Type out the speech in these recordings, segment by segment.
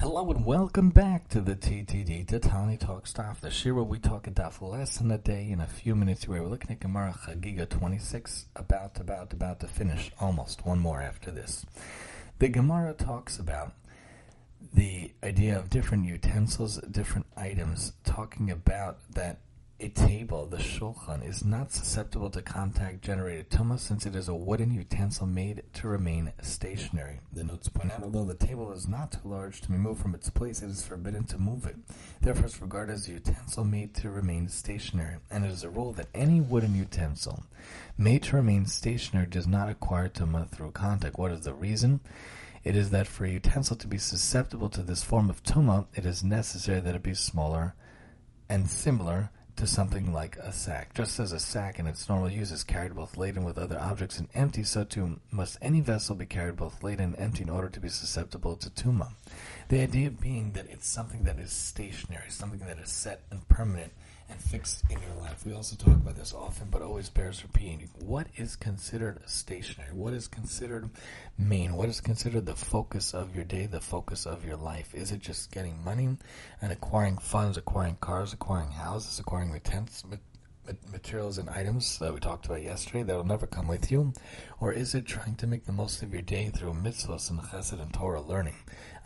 Hello and welcome back to the TTD, the Talk Stuff, the Shira we talk a daf lesson a day in a few minutes. We're looking at Gemara Chagiga 26, about, about, about to finish, almost, one more after this. The Gemara talks about the idea of different utensils, different items, talking about that a table, the shulchan, is not susceptible to contact generated tuma since it is a wooden utensil made to remain stationary. The notes point out, although the table is not too large to be moved from its place, it is forbidden to move it. Therefore, it's regarded as a utensil made to remain stationary, and it is a rule that any wooden utensil made to remain stationary does not acquire tuma through contact. What is the reason? It is that for a utensil to be susceptible to this form of tuma, it is necessary that it be smaller and similar to something like a sack. Just as a sack in its normal use is carried both laden with other objects and empty, so too must any vessel be carried both laden and empty in order to be susceptible to tuma. The idea being that it's something that is stationary, something that is set and permanent and fixed in your life. We also talk about this often, but always bears repeating. What is considered stationary? What is considered main? What is considered the focus of your day, the focus of your life? Is it just getting money and acquiring funds, acquiring cars, acquiring houses, acquiring? Materials and items that we talked about yesterday that will never come with you? Or is it trying to make the most of your day through mitzvahs and chesed and Torah learning?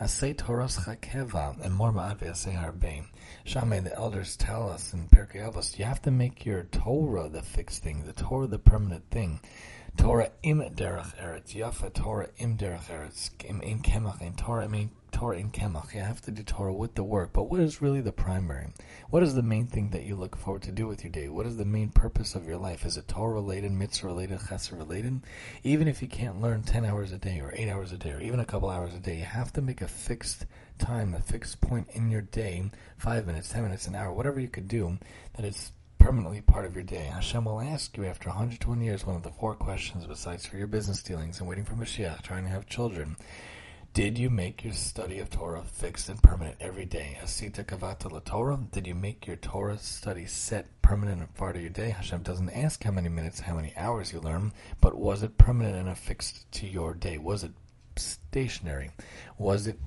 Asay Torah's chakeva and more ma'ad ve'asay harbe. Shammai, the elders tell us in Pirkei Avos, you have to make your Torah the fixed thing, the Torah the permanent thing. Torah im derech eretz, yafa Torah im derech eretz, im in kemach, and Torah im In kemach. You have to do Torah with the work, but what is really the primary? What is the main thing that you look forward to do with your day? What is the main purpose of your life? Is it Torah related, mitzvah related, chesed related? Even if you can't learn 10 hours a day or 8 hours a day or even a couple hours a day, you have to make a fixed time, a fixed point in your day, 5 minutes, 10 minutes, an hour, whatever you could do, that is permanently part of your day. Hashem will ask you after 120 years one of the four questions besides for your business dealings and waiting for Mashiach, trying to have children. Did you make your study of Torah fixed and permanent every day? Asita kavata la Torah? Did you make your Torah study set permanent and part of your day? Hashem doesn't ask how many minutes, how many hours you learn, but was it permanent and affixed to your day? Was it stationary? Was it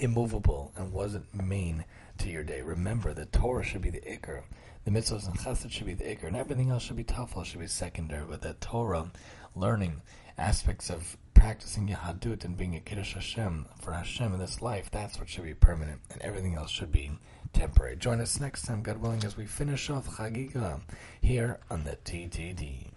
immovable? And was it main to your day? Remember, the Torah should be the ikar. The mitzvahs and chesed should be the ikar, and everything else should be tafel, should be secondary. But that Torah, learning aspects of practicing Yahadut and being a Kiddush Hashem for Hashem in this life, that's what should be permanent, and everything else should be temporary. Join us next time, God willing, as we finish off Chagiga here on the TTD.